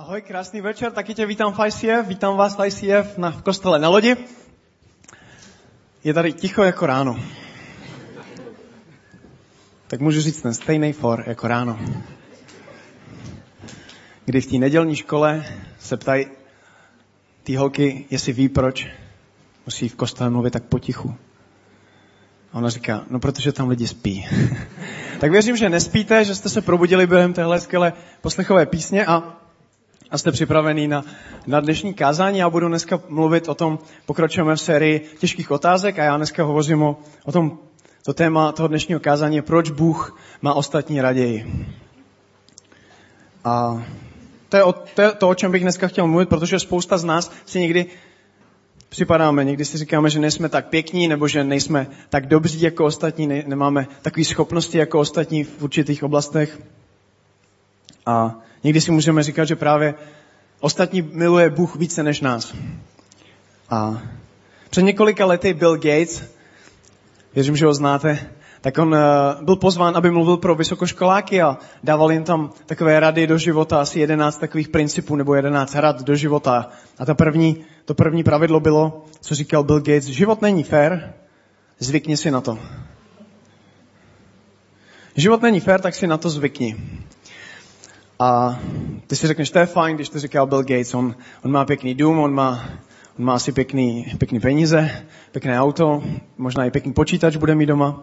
Ahoj, krásný večer, taky tě vítám v ICF, vítám vás v ICF na, v kostele na lodi. Je tady ticho jako ráno. Tak můžu říct ten stejný for jako ráno. Kdy v té nedělní škole se ptají ty holky, jestli ví, proč musí v kostele mluvit tak potichu. A ona říká, no protože tam lidi spí. tak věřím, že nespíte, že jste se probudili během téhle skvělé poslechové písně a a jste připravený na, na dnešní kázání. Já budu dneska mluvit o tom, pokračujeme v sérii těžkých otázek a já dneska hovořím o, o tom, to téma toho dnešního kázání je, proč Bůh má ostatní raději. A to je, o, to je to, o čem bych dneska chtěl mluvit, protože spousta z nás si někdy připadáme, někdy si říkáme, že nejsme tak pěkní, nebo že nejsme tak dobří jako ostatní, ne, nemáme takové schopnosti jako ostatní v určitých oblastech. A Někdy si můžeme říkat, že právě ostatní miluje Bůh více než nás. A před několika lety Bill Gates, věřím, že ho znáte, tak on uh, byl pozván, aby mluvil pro vysokoškoláky a dával jim tam takové rady do života, asi jedenáct takových principů nebo jedenáct rad do života. A ta první, to první pravidlo bylo, co říkal Bill Gates, život není fair, zvykni si na to. Život není fair, tak si na to zvykni. A ty si řekneš, to je fajn, když to říkal Bill Gates, on, on má pěkný dům, on má, on má asi pěkný, pěkný peníze, pěkné auto, možná i pěkný počítač bude mít doma.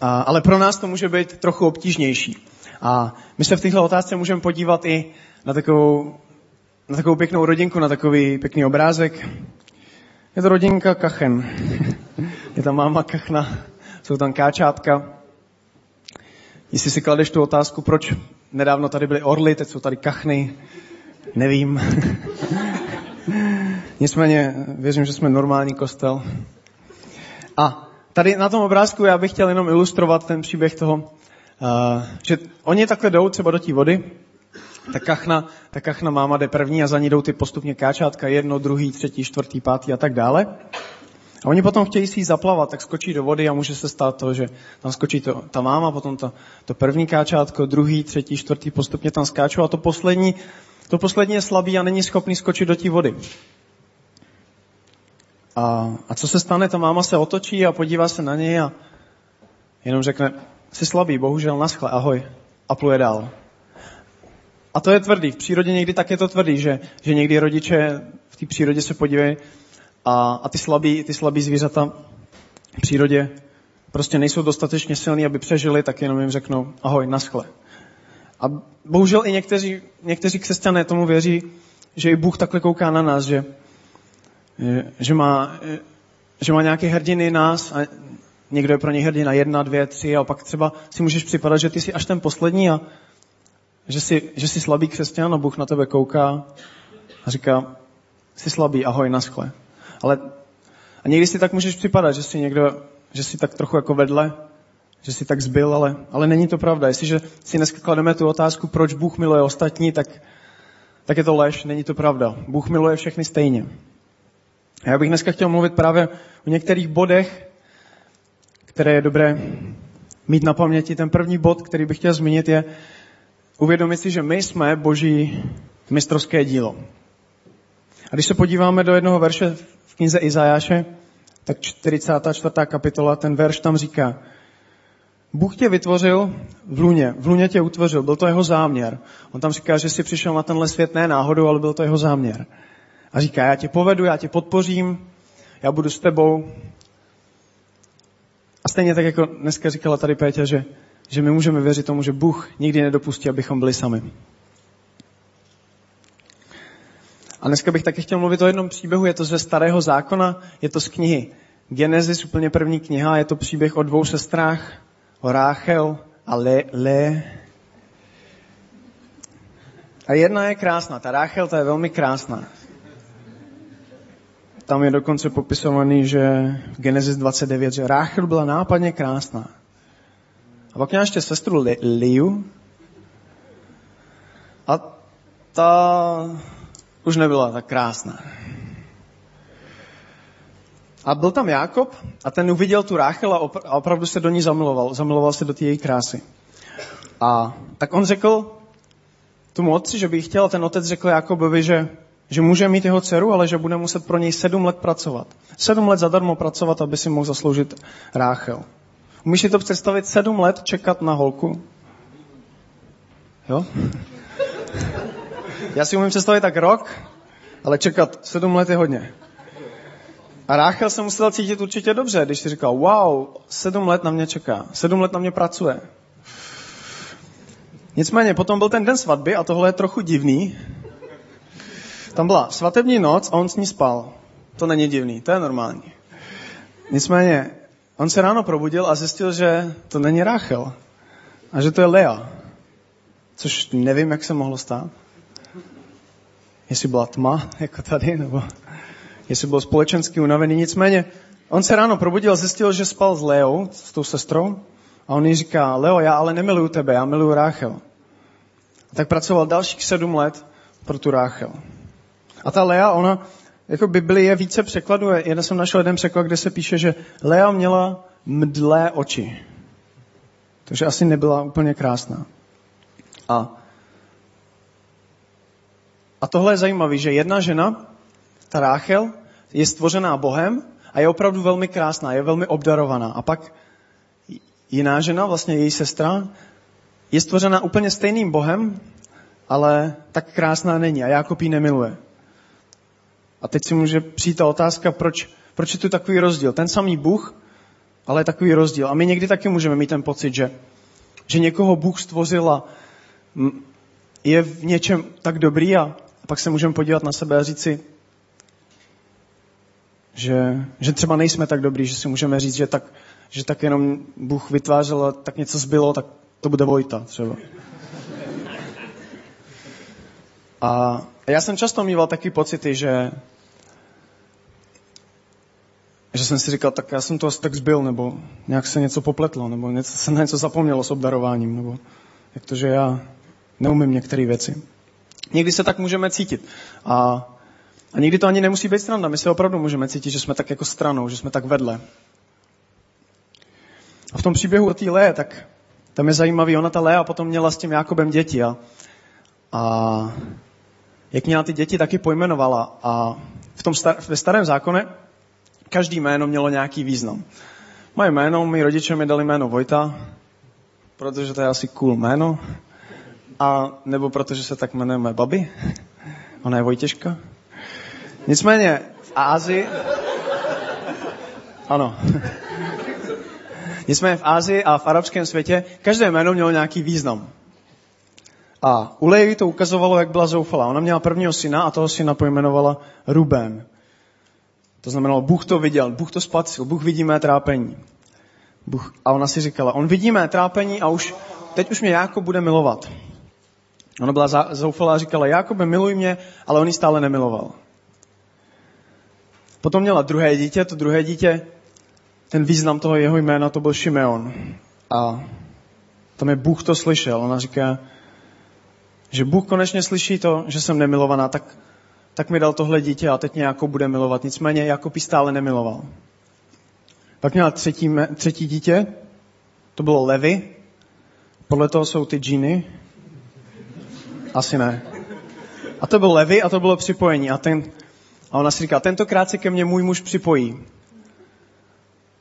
A, ale pro nás to může být trochu obtížnější. A my se v této otázce můžeme podívat i na takovou, na takovou pěknou rodinku, na takový pěkný obrázek. Je to rodinka Kachen. Je tam máma Kachna, jsou tam káčátka. Jestli si kladeš tu otázku, proč nedávno tady byly orly, teď jsou tady kachny, nevím. Nicméně věřím, že jsme normální kostel. A tady na tom obrázku já bych chtěl jenom ilustrovat ten příběh toho, uh, že oni takhle jdou třeba do té vody, ta kachna, ta kachna máma jde první a za ní jdou ty postupně káčátka, jedno, druhý, třetí, čtvrtý, pátý a tak dále. A oni potom chtějí si zaplavat, tak skočí do vody a může se stát to, že tam skočí to, ta máma, potom to, to první káčátko, druhý, třetí, čtvrtý, postupně tam skáčou a to poslední, to poslední je slabý a není schopný skočit do té vody. A, a co se stane? Ta máma se otočí a podívá se na něj a jenom řekne, jsi slabý, bohužel naschle, ahoj. A pluje dál. A to je tvrdý. V přírodě někdy tak je to tvrdý, že, že někdy rodiče v té přírodě se podívají a, a ty, slabí, ty slabí zvířata v přírodě prostě nejsou dostatečně silní, aby přežili, tak jenom jim řeknou ahoj, naschle. A bohužel i někteří, někteří křesťané tomu věří, že i Bůh takhle kouká na nás, že, že, má, že má nějaké hrdiny nás a někdo je pro ně hrdina jedna, dvě, tři a pak třeba si můžeš připadat, že ty jsi až ten poslední a že jsi, že jsi slabý křesťan a Bůh na tebe kouká a říká, jsi slabý, ahoj, naschle. Ale a někdy si tak můžeš připadat, že si někdo, že si tak trochu jako vedle, že si tak zbyl, ale, ale není to pravda. Jestliže si dneska klademe tu otázku, proč Bůh miluje ostatní, tak, tak je to lež, není to pravda. Bůh miluje všechny stejně. A já bych dneska chtěl mluvit právě o některých bodech, které je dobré mít na paměti. Ten první bod, který bych chtěl zmínit, je uvědomit si, že my jsme boží mistrovské dílo. A když se podíváme do jednoho verše knize Izajáše, tak 44. kapitola, ten verš tam říká, Bůh tě vytvořil v luně, v luně tě utvořil, byl to jeho záměr. On tam říká, že si přišel na tenhle svět ne náhodou, ale byl to jeho záměr. A říká, já tě povedu, já tě podpořím, já budu s tebou. A stejně tak, jako dneska říkala tady Pétě, že, že my můžeme věřit tomu, že Bůh nikdy nedopustí, abychom byli sami. A dneska bych taky chtěl mluvit o jednom příběhu, je to ze starého zákona, je to z knihy Genesis, úplně první kniha, je to příběh o dvou sestrách, o Ráchel a Le. Le. A jedna je krásná, ta Ráchel, ta je velmi krásná. Tam je dokonce popisovaný, že v Genesis 29, že Ráchel byla nápadně krásná. A pak měla ještě sestru Liu. A ta už nebyla tak krásná. A byl tam Jákob a ten uviděl tu Ráchel a, opr- a opravdu se do ní zamiloval. Zamiloval se do té její krásy. A tak on řekl, tomu otci, že by chtěl, ten otec řekl Jakobovi, že, že může mít jeho dceru, ale že bude muset pro něj sedm let pracovat. Sedm let zadarmo pracovat, aby si mohl zasloužit Ráchel. Umíš si to představit sedm let čekat na holku? Jo? Já si umím představit tak rok, ale čekat sedm let je hodně. A Ráchel se musel cítit určitě dobře, když si říkal, wow, sedm let na mě čeká, sedm let na mě pracuje. Nicméně potom byl ten den svatby a tohle je trochu divný. Tam byla svatební noc a on s ní spal. To není divný, to je normální. Nicméně, on se ráno probudil a zjistil, že to není Ráchel a že to je Lea. Což nevím, jak se mohlo stát. Jestli byla tma, jako tady, nebo jestli byl společensky unavený. Nicméně, on se ráno probudil a zjistil, že spal s Leou, s tou sestrou. A on jí říká, Leo, já ale nemiluju tebe, já miluju Ráchel. A tak pracoval dalších sedm let pro tu Ráchel. A ta Lea, ona, jako Bibli je více překladů. Jeden jsem našel jeden překlad, kde se píše, že Lea měla mdlé oči. Takže asi nebyla úplně krásná. A, a tohle je zajímavé, že jedna žena, ta Ráchel, je stvořená Bohem a je opravdu velmi krásná, je velmi obdarovaná. A pak jiná žena, vlastně její sestra, je stvořena úplně stejným Bohem, ale tak krásná není a Jákob ji nemiluje. A teď si může přijít ta otázka, proč, proč je tu takový rozdíl. Ten samý Bůh, ale je takový rozdíl. A my někdy taky můžeme mít ten pocit, že, že někoho Bůh stvořil a je v něčem tak dobrý a pak se můžeme podívat na sebe a říct si, že, že třeba nejsme tak dobrý, že si můžeme říct, že tak, že tak jenom Bůh vytvářel a tak něco zbylo, tak to bude Vojta třeba. A já jsem často mýval taky pocity, že, že jsem si říkal, tak já jsem to asi tak zbyl, nebo nějak se něco popletlo, nebo něco, se na něco zapomnělo s obdarováním, nebo jak to, že já neumím některé věci. Někdy se tak můžeme cítit. A, a někdy to ani nemusí být strana. My se opravdu můžeme cítit, že jsme tak jako stranou, že jsme tak vedle. A v tom příběhu o té Lé, tak tam je zajímavý, ona ta Lea potom měla s tím Jakobem děti a, a jak měla ty děti taky pojmenovala. A v tom star, ve starém zákone každý jméno mělo nějaký význam. Moje jméno, mý rodiče mi dali jméno Vojta, protože to je asi cool jméno. A nebo protože se tak jmenuje moje babi. Ona je Vojtěžka. Nicméně v Ázii... Ano. Nicméně v Ázii a v arabském světě každé jméno mělo nějaký význam. A u Leji to ukazovalo, jak byla zoufalá. Ona měla prvního syna a toho syna pojmenovala Ruben. To znamenalo, Bůh to viděl, Bůh to spatřil, Bůh vidí mé trápení. Bůh, a ona si říkala, on vidí mé trápení a už, teď už mě Jákob bude milovat. Ona byla zoufalá a říkala, Jákobe, miluj mě, ale on ji stále nemiloval. Potom měla druhé dítě, to druhé dítě, ten význam toho jeho jména, to byl Šimeon. A tam je Bůh to slyšel. Ona říká, že Bůh konečně slyší to, že jsem nemilovaná, tak, tak mi dal tohle dítě a teď mě jako bude milovat. Nicméně Jakob ji stále nemiloval. Pak měla třetí, třetí dítě, to bylo Levy. Podle toho jsou ty džíny. Asi ne. A to byl Levy a to bylo připojení. A, ten, a ona si říká, tentokrát se ke mně můj muž připojí.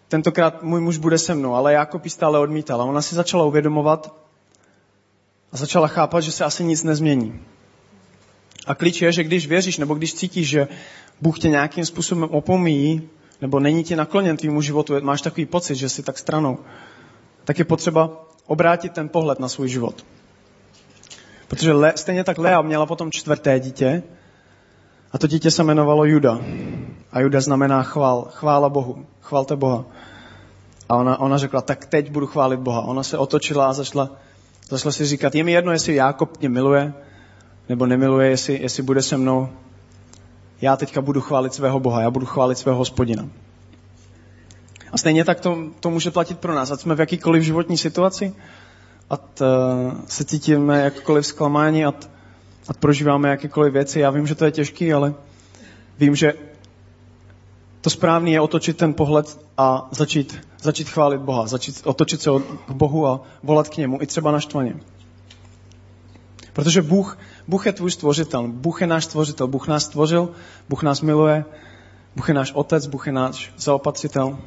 Tentokrát můj muž bude se mnou, ale Jakob stále odmítal. A ona si začala uvědomovat, a začala chápat, že se asi nic nezmění. A klíč je, že když věříš, nebo když cítíš, že Bůh tě nějakým způsobem opomíjí, nebo není ti nakloněn tvýmu životu, máš takový pocit, že jsi tak stranou, tak je potřeba obrátit ten pohled na svůj život. Protože Le, stejně tak Lea měla potom čtvrté dítě a to dítě se jmenovalo Juda. A Juda znamená chvál, chvála Bohu, chválte Boha. A ona, ona řekla, tak teď budu chválit Boha. Ona se otočila a začala Začala si říkat, je mi jedno, jestli Jákob mě miluje, nebo nemiluje, jestli, jestli bude se mnou. Já teďka budu chválit svého Boha, já budu chválit svého hospodina. A stejně tak to, to může platit pro nás. Ať jsme v jakýkoliv životní situaci, ať uh, se cítíme jakkoliv zklamání, ať, ať prožíváme jakékoliv věci. Já vím, že to je těžký, ale vím, že to správné je otočit ten pohled a začít, začít chválit Boha, začít otočit se k Bohu a volat k němu, i třeba naštvaně. Protože Bůh, Bůh je tvůj stvořitel, Bůh je náš stvořitel, Bůh nás stvořil, Bůh nás miluje, Bůh je náš otec, Bůh je náš zaopatřitel.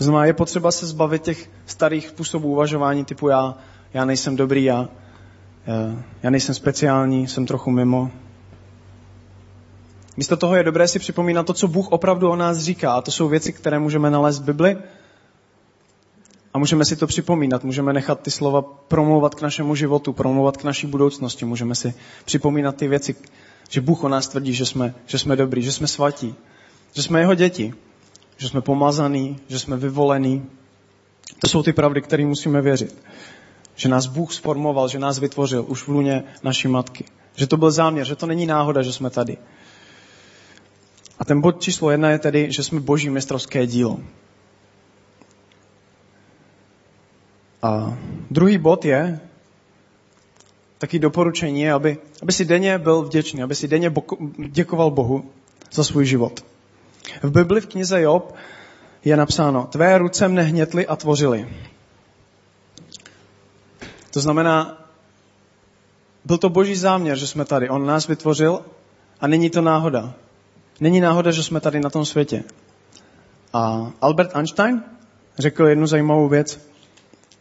To znamená, je potřeba se zbavit těch starých způsobů uvažování typu já, já nejsem dobrý, já, já nejsem speciální, jsem trochu mimo. Místo toho je dobré si připomínat to, co Bůh opravdu o nás říká. A to jsou věci, které můžeme nalézt v Bibli. A můžeme si to připomínat, můžeme nechat ty slova promlouvat k našemu životu, promlouvat k naší budoucnosti. Můžeme si připomínat ty věci, že Bůh o nás tvrdí, že jsme, že jsme dobrý, že jsme svatí, že jsme jeho děti, že jsme pomazaný, že jsme vyvolení. To jsou ty pravdy, které musíme věřit. Že nás Bůh sformoval, že nás vytvořil už v luně naší matky. Že to byl záměr, že to není náhoda, že jsme tady. A ten bod číslo jedna je tedy, že jsme boží mistrovské dílo. A druhý bod je, taky doporučení aby, aby si denně byl vděčný, aby si denně děkoval Bohu za svůj život. V Bibli v knize Job je napsáno, tvé ruce mne hnětly a tvořily. To znamená, byl to boží záměr, že jsme tady. On nás vytvořil a není to náhoda. Není náhoda, že jsme tady na tom světě. A Albert Einstein řekl jednu zajímavou věc.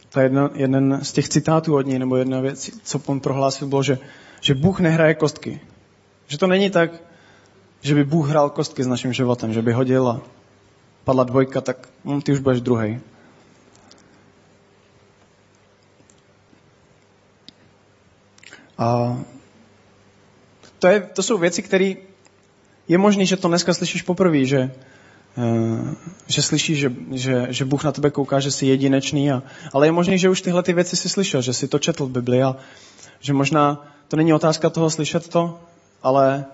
To je jedna, jeden z těch citátů od něj, nebo jedna věc, co on prohlásil, bylo, že, že Bůh nehraje kostky. Že to není tak, že by Bůh hrál kostky s naším životem, že by hodil a padla dvojka, tak hm, ty už budeš druhý. A to, je, to jsou věci, které je možné, že to dneska slyšíš poprvé, že, uh, že slyšíš, že, že, že Bůh na tebe kouká, že jsi jedinečný, a, ale je možné, že už tyhle ty věci si slyšel, že jsi to četl v Biblii a že možná to není otázka toho slyšet to, ale,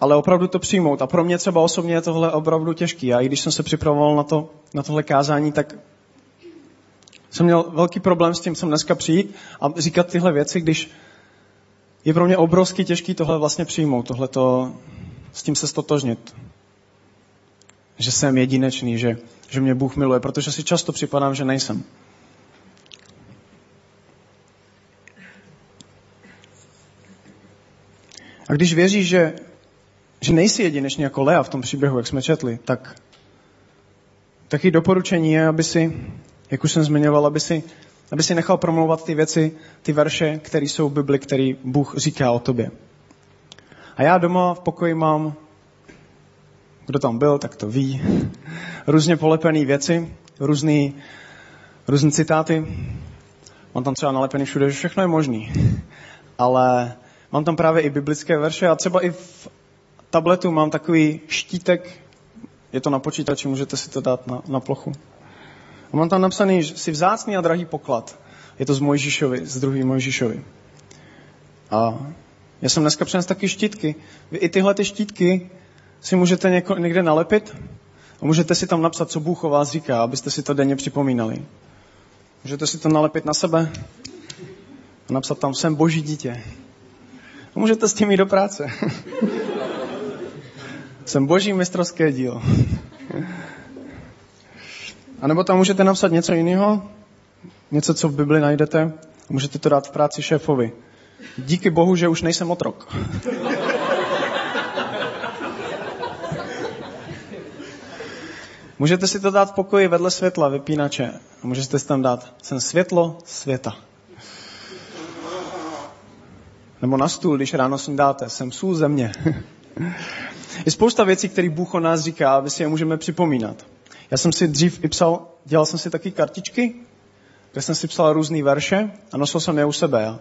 ale opravdu to přijmout. A pro mě třeba osobně je tohle opravdu těžký. A i když jsem se připravoval na, to, na tohle kázání, tak jsem měl velký problém s tím, co dneska přijít a říkat tyhle věci, když je pro mě obrovsky těžký tohle vlastně přijmout, tohle to, s tím se stotožnit. Že jsem jedinečný, že, že mě Bůh miluje, protože si často připadám, že nejsem. A když věříš, že, že nejsi jedinečný jako Lea v tom příběhu, jak jsme četli, tak taky doporučení je, aby si, jak už jsem zmiňoval, aby si, aby si nechal promlouvat ty věci, ty verše, které jsou v Bibli, které Bůh říká o tobě. A já doma v pokoji mám, kdo tam byl, tak to ví, různě polepené věci, různý, různé citáty. Mám tam třeba nalepený všude, že všechno je možný. Ale mám tam právě i biblické verše a třeba i v tabletu mám takový štítek, je to na počítači, můžete si to dát na, na plochu. A mám tam napsaný, že si vzácný a drahý poklad. Je to z Mojžišovi, z druhý Mojžišovi. A já jsem dneska přinesl taky štítky. Vy i tyhle ty štítky si můžete něko, někde nalepit a můžete si tam napsat, co Bůh o vás říká, abyste si to denně připomínali. Můžete si to nalepit na sebe a napsat tam, jsem boží dítě. A můžete s tím jít do práce. jsem boží mistrovské dílo. A nebo tam můžete napsat něco jiného, něco, co v Bibli najdete, a můžete to dát v práci šéfovi. Díky Bohu, že už nejsem otrok. Můžete si to dát v pokoji vedle světla, vypínače. A můžete si tam dát, jsem světlo světa. Nebo na stůl, když ráno si dáte, jsem sůl země. Je spousta věcí, které Bůh o nás říká, aby si je můžeme připomínat. Já jsem si dřív i psal, dělal jsem si taky kartičky, kde jsem si psal různé verše a nosil jsem je u sebe.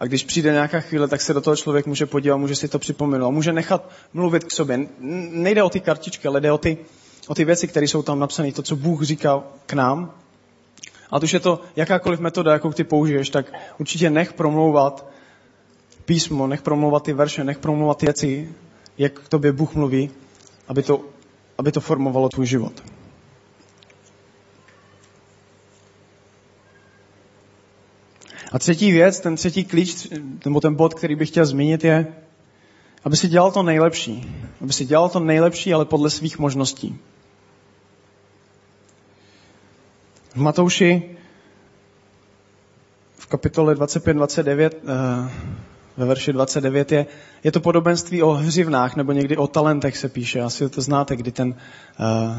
A když přijde nějaká chvíle, tak se do toho člověk může podívat, může si to připomenout. Může nechat mluvit k sobě. Nejde o ty kartičky, ale jde o ty, o ty věci, které jsou tam napsané, to, co Bůh říká k nám. A už je to jakákoliv metoda, jakou ty použiješ, tak určitě nech promlouvat písmo, nech promlouvat ty verše, nech promlouvat ty věci, jak k tobě Bůh mluví, aby to, aby to formovalo tvůj život. A třetí věc, ten třetí klíč, nebo ten bod, který bych chtěl zmínit, je, aby si dělal to nejlepší. Aby si dělal to nejlepší, ale podle svých možností. V Matouši v kapitole 25-29, eh, ve verši 29 je, je to podobenství o hřivnách, nebo někdy o talentech se píše. Asi to znáte, kdy ten uh,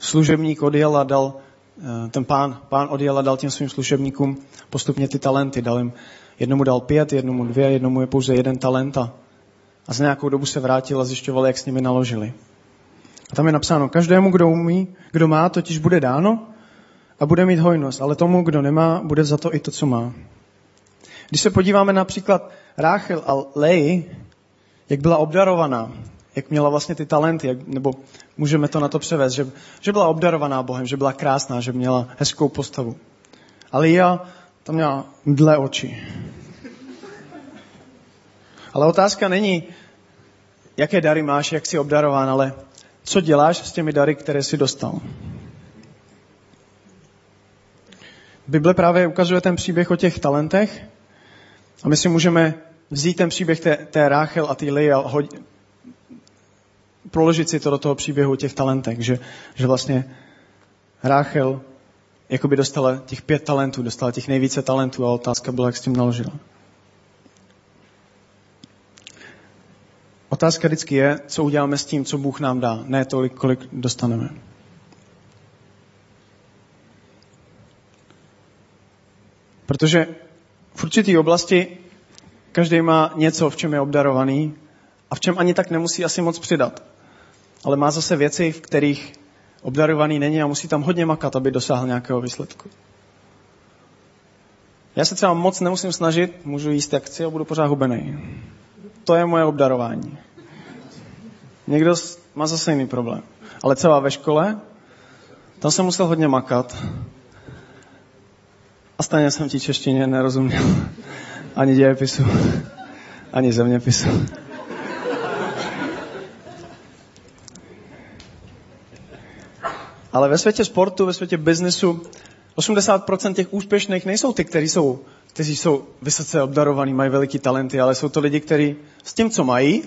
služebník odjel a dal, uh, ten pán, pán odjel a dal těm svým služebníkům postupně ty talenty. Dal jim, jednomu dal pět, jednomu dvě, jednomu je pouze jeden talent a, a za nějakou dobu se vrátil a zjišťoval, jak s nimi naložili. A tam je napsáno, každému, kdo umí, kdo má, totiž bude dáno a bude mít hojnost, ale tomu, kdo nemá, bude za to i to, co má. Když se podíváme například Ráchel a Lej, jak byla obdarovaná, jak měla vlastně ty talenty, jak, nebo můžeme to na to převést, že, že byla obdarovaná Bohem, že byla krásná, že měla hezkou postavu. Ale já tam měla dle oči. Ale otázka není, jaké dary máš, jak jsi obdarován, ale co děláš s těmi dary, které jsi dostal. Bible právě ukazuje ten příběh o těch talentech a my si můžeme vzít ten příběh té, té Ráchel a té Lee a hod, proložit si to do toho příběhu těch talentech, že, že vlastně Ráchel jakoby dostala těch pět talentů, dostala těch nejvíce talentů a otázka byla, jak s tím naložila. Otázka vždycky je, co uděláme s tím, co Bůh nám dá, ne tolik, kolik dostaneme. Protože v určité oblasti každý má něco, v čem je obdarovaný a v čem ani tak nemusí asi moc přidat. Ale má zase věci, v kterých obdarovaný není a musí tam hodně makat, aby dosáhl nějakého výsledku. Já se třeba moc nemusím snažit, můžu jíst jak chci a budu pořád hubený. To je moje obdarování. Někdo má zase jiný problém. Ale třeba ve škole, tam jsem musel hodně makat stejně jsem ti češtině nerozuměl. Ani dějepisu, ani zeměpisu. Ale ve světě sportu, ve světě biznesu, 80% těch úspěšných nejsou ty, kteří jsou, kteří jsou vysoce obdarovaní, mají veliký talenty, ale jsou to lidi, kteří s tím, co mají,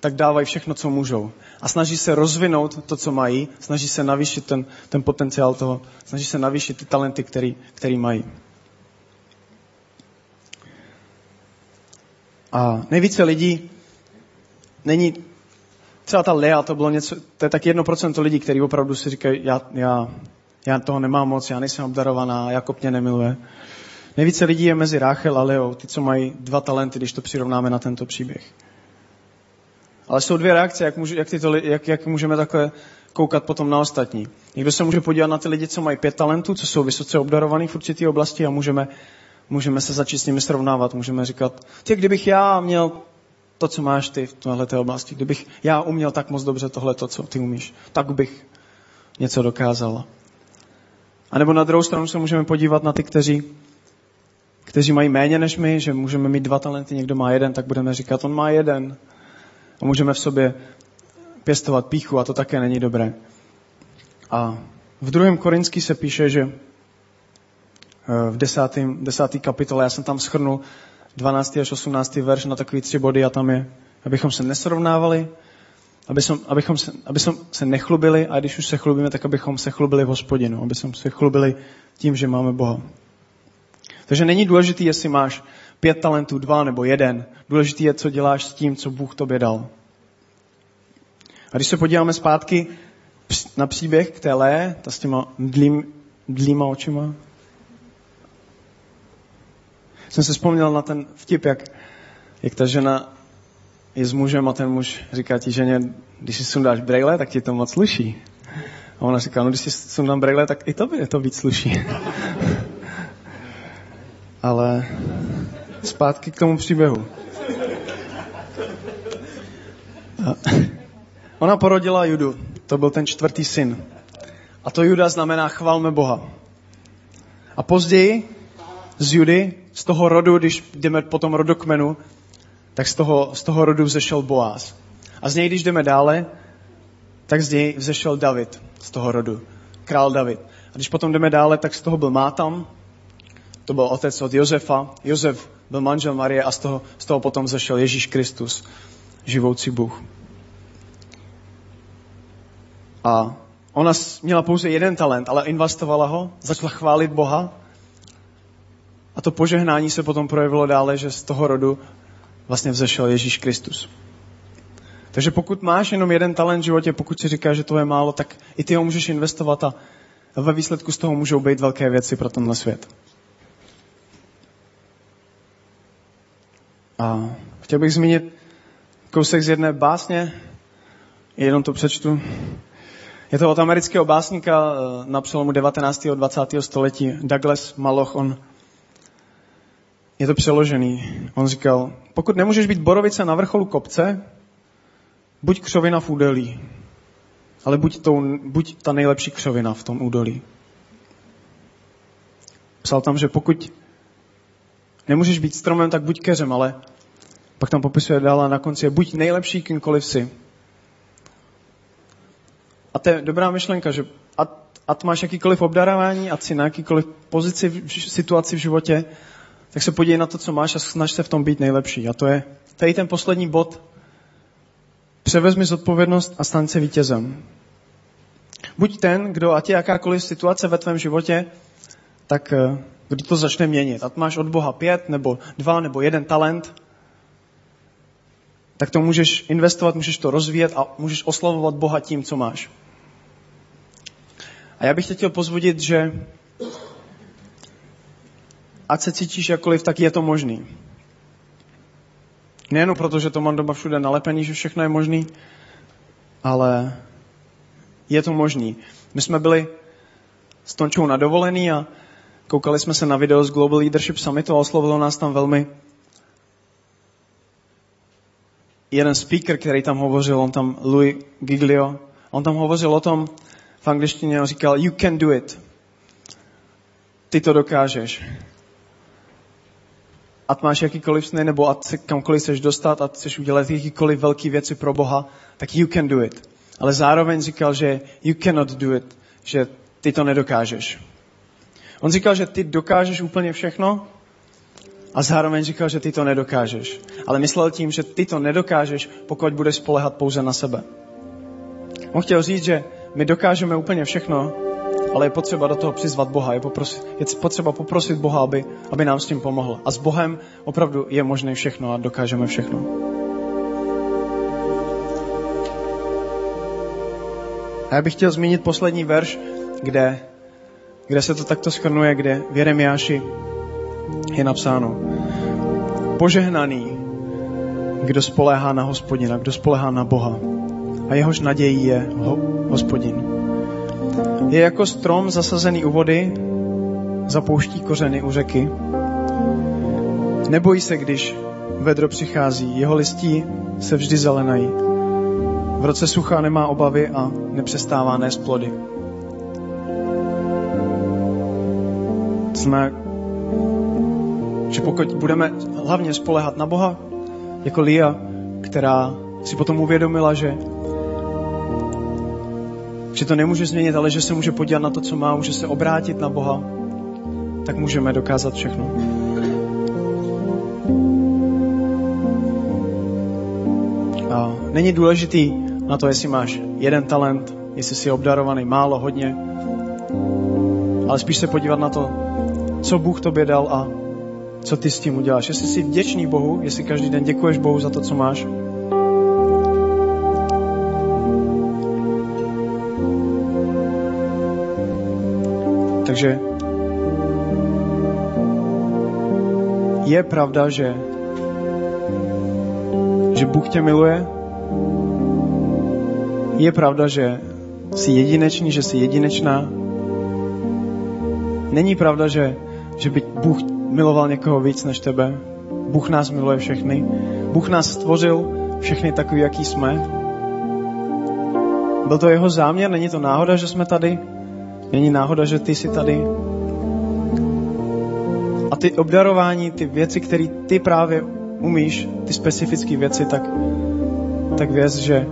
tak dávají všechno, co můžou. A snaží se rozvinout to, co mají, snaží se navýšit ten, ten potenciál toho, snaží se navýšit ty talenty, který, který mají. A nejvíce lidí není, třeba ta Lea, to bylo něco, to je tak jedno procento lidí, kteří opravdu si říkají, já, já, já toho nemám moc, já nejsem obdarovaná, Jakob mě nemiluje. Nejvíce lidí je mezi Ráchel a Leo, ty, co mají dva talenty, když to přirovnáme na tento příběh. Ale jsou dvě reakce, jak, může, jak, tyto, jak, jak můžeme takhle koukat potom na ostatní. Někdo se může podívat na ty lidi, co mají pět talentů, co jsou vysoce obdarovaní v určité oblasti a můžeme můžeme se začít s nimi srovnávat. Můžeme říkat, ty, kdybych já měl to, co máš ty v této oblasti, kdybych já uměl tak moc dobře tohle, to, co ty umíš, tak bych něco dokázal. A nebo na druhou stranu se můžeme podívat na ty, kteří, kteří mají méně než my, že můžeme mít dva talenty, někdo má jeden, tak budeme říkat, on má jeden. A můžeme v sobě pěstovat píchu a to také není dobré. A v druhém Korinský se píše, že v desátém, desátý kapitole. Já jsem tam schrnul 12. až 18. verš na takový tři body a tam je, abychom se nesrovnávali, abychom, abychom, se, abychom se nechlubili a když už se chlubíme, tak abychom se chlubili v hospodinu, abychom se chlubili tím, že máme Boha. Takže není důležité, jestli máš pět talentů, dva nebo jeden. Důležité je, co děláš s tím, co Bůh tobě dal. A když se podíváme zpátky na příběh k té Lé, ta s těma mdlým, očima, jsem si vzpomněl na ten vtip, jak, jak ta žena je s mužem a ten muž říká ti ženě, když si sundáš brejle, tak ti to moc sluší. A ona říká, no když si sundám brejle, tak i tobě to víc sluší. Ale zpátky k tomu příběhu. A ona porodila Judu. To byl ten čtvrtý syn. A to Juda znamená chvalme Boha. A později z Judy z toho rodu, když jdeme po tom rodokmenu, tak z toho, z toho rodu vzešel Boaz. A z něj, když jdeme dále, tak z něj vzešel David, z toho rodu. Král David. A když potom jdeme dále, tak z toho byl Mátam, to byl otec od Josefa. Josef byl manžel Marie a z toho, z toho potom vzešel Ježíš Kristus, živoucí Bůh. A ona měla pouze jeden talent, ale investovala ho, začala chválit Boha A to požehnání se potom projevilo dále, že z toho rodu vlastně vzešel Ježíš Kristus. Takže pokud máš jenom jeden talent v životě, pokud si říkáš, že to je málo, tak i ty ho můžeš investovat a ve výsledku z toho můžou být velké věci pro tenhle svět. A chtěl bych zmínit kousek z jedné básně, jenom to přečtu. Je to od amerického básníka eh, na přelomu 19. a 20. století Douglas Maloch. On je to přeložený. On říkal, pokud nemůžeš být borovice na vrcholu kopce, buď křovina v údolí, ale buď, tou, buď ta nejlepší křovina v tom údolí. Psal tam, že pokud nemůžeš být stromem, tak buď keřem, ale pak tam popisuje dál a na konci je buď nejlepší kýmkoliv si. A to je dobrá myšlenka, že ať, máš jakýkoliv obdarování, ať si na jakýkoliv pozici, v, situaci v životě, tak se podívej na to, co máš a snaž se v tom být nejlepší. A to je tady ten poslední bod. Převezmi zodpovědnost a staň se vítězem. Buď ten, kdo, ať je jakákoliv situace ve tvém životě, tak eh, kdo to začne měnit. Ať máš od Boha pět, nebo dva, nebo jeden talent, tak to můžeš investovat, můžeš to rozvíjet a můžeš oslavovat Boha tím, co máš. A já bych tě chtěl pozvodit, že ať se cítíš jakkoliv, tak je to možný. Nejenom proto, že to mám doma všude nalepený, že všechno je možný, ale je to možný. My jsme byli s Tončou na dovolený a koukali jsme se na video z Global Leadership Summitu a oslovilo nás tam velmi jeden speaker, který tam hovořil, on tam Louis Giglio, on tam hovořil o tom v angličtině, on říkal, you can do it. Ty to dokážeš. Ať máš jakýkoliv sny, nebo ať se kamkoliv chceš dostat, ať chceš udělat jakýkoliv velký věci pro Boha, tak you can do it. Ale zároveň říkal, že you cannot do it, že ty to nedokážeš. On říkal, že ty dokážeš úplně všechno, a zároveň říkal, že ty to nedokážeš. Ale myslel tím, že ty to nedokážeš, pokud budeš spolehat pouze na sebe. On chtěl říct, že my dokážeme úplně všechno, ale je potřeba do toho přizvat Boha. Je, poprosit, je potřeba poprosit Boha, aby, aby nám s tím pomohl. A s Bohem opravdu je možné všechno a dokážeme všechno. A já bych chtěl zmínit poslední verš, kde, kde se to takto schrnuje, kde v Jeremiáši je napsáno, požehnaný, kdo spoléhá na hospodina, kdo spoléhá na Boha. A jehož nadějí je ho, hospodin. Je jako strom zasazený u vody, zapouští kořeny u řeky. Nebojí se, když vedro přichází, jeho listí se vždy zelenají. V roce sucha nemá obavy a nepřestává nést plody. Jsme že pokud budeme hlavně spolehat na Boha, jako Lia, která si potom uvědomila, že, že to nemůže změnit, ale že se může podívat na to, co má, může se obrátit na Boha, tak můžeme dokázat všechno. A není důležitý na to, jestli máš jeden talent, jestli jsi obdarovaný málo, hodně, ale spíš se podívat na to, co Bůh tobě dal a co ty s tím uděláš. Jestli jsi vděčný Bohu, jestli každý den děkuješ Bohu za to, co máš. Takže je pravda, že, že Bůh tě miluje. Je pravda, že jsi jedinečný, že jsi jedinečná. Není pravda, že, že by Bůh miloval někoho víc než tebe. Bůh nás miluje všechny. Bůh nás stvořil všechny takový, jaký jsme. Byl to jeho záměr, není to náhoda, že jsme tady. Není náhoda, že ty jsi tady. A ty obdarování, ty věci, které ty právě umíš, ty specifické věci, tak, tak věz, že,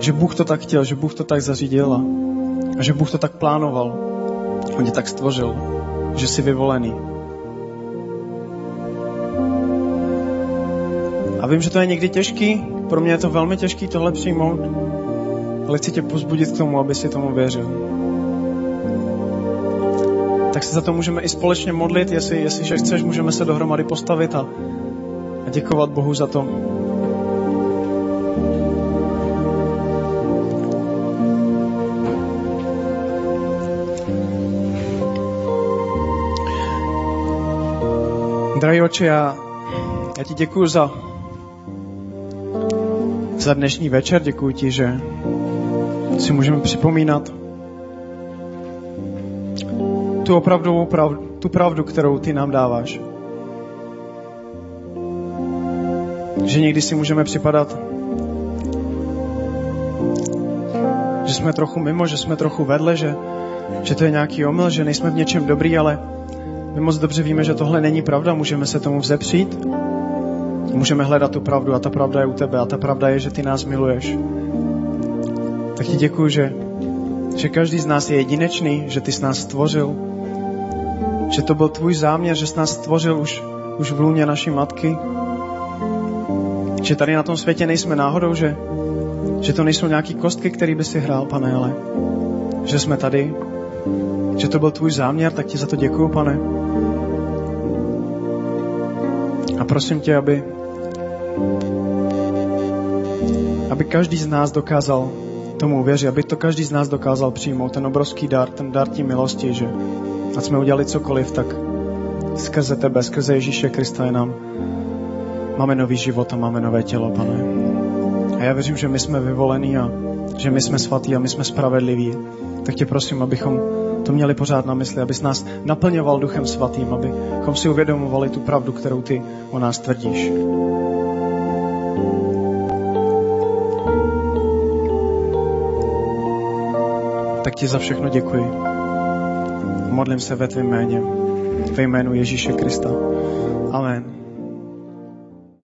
že Bůh to tak chtěl, že Bůh to tak zařídil a, že Bůh to tak plánoval. On tě tak stvořil, že jsi vyvolený. A vím, že to je někdy těžký, pro mě je to velmi těžký tohle přijmout, ale chci tě pozbudit k tomu, aby si tomu věřil. Tak se za to můžeme i společně modlit, jestli, jestliže chceš, můžeme se dohromady postavit a, a děkovat Bohu za to. Drahý oče, já, já ti děkuji za, za dnešní večer, děkuji ti, že si můžeme připomínat tu opravdovou pravdu, tu pravdu, kterou ty nám dáváš. Že někdy si můžeme připadat, že jsme trochu mimo, že jsme trochu vedle, že, že to je nějaký omyl, že nejsme v něčem dobrý, ale my moc dobře víme, že tohle není pravda, můžeme se tomu vzepřít, můžeme hledat tu pravdu a ta pravda je u tebe a ta pravda je, že ty nás miluješ. Tak ti děkuji, že, že každý z nás je jedinečný, že ty jsi nás stvořil, že to byl tvůj záměr, že jsi nás stvořil už, už v lůně naší matky, že tady na tom světě nejsme náhodou, že, že to nejsou nějaký kostky, který by si hrál, pane, ale že jsme tady, že to byl tvůj záměr, tak ti za to děkuju, pane. A prosím tě, aby, aby každý z nás dokázal tomu uvěřit, aby to každý z nás dokázal přijmout, ten obrovský dar, ten dar tí milosti, že ať jsme udělali cokoliv, tak skrze tebe, skrze Ježíše Krista je nám máme nový život a máme nové tělo, pane. A já věřím, že my jsme vyvolení a že my jsme svatí a my jsme spravedliví. Tak tě prosím, abychom to měli pořád na mysli, abys nás naplňoval duchem svatým, abychom si uvědomovali tu pravdu, kterou ty o nás tvrdíš. Tak ti za všechno děkuji. Modlím se ve tvém jméně, ve jménu Ježíše Krista. Amen.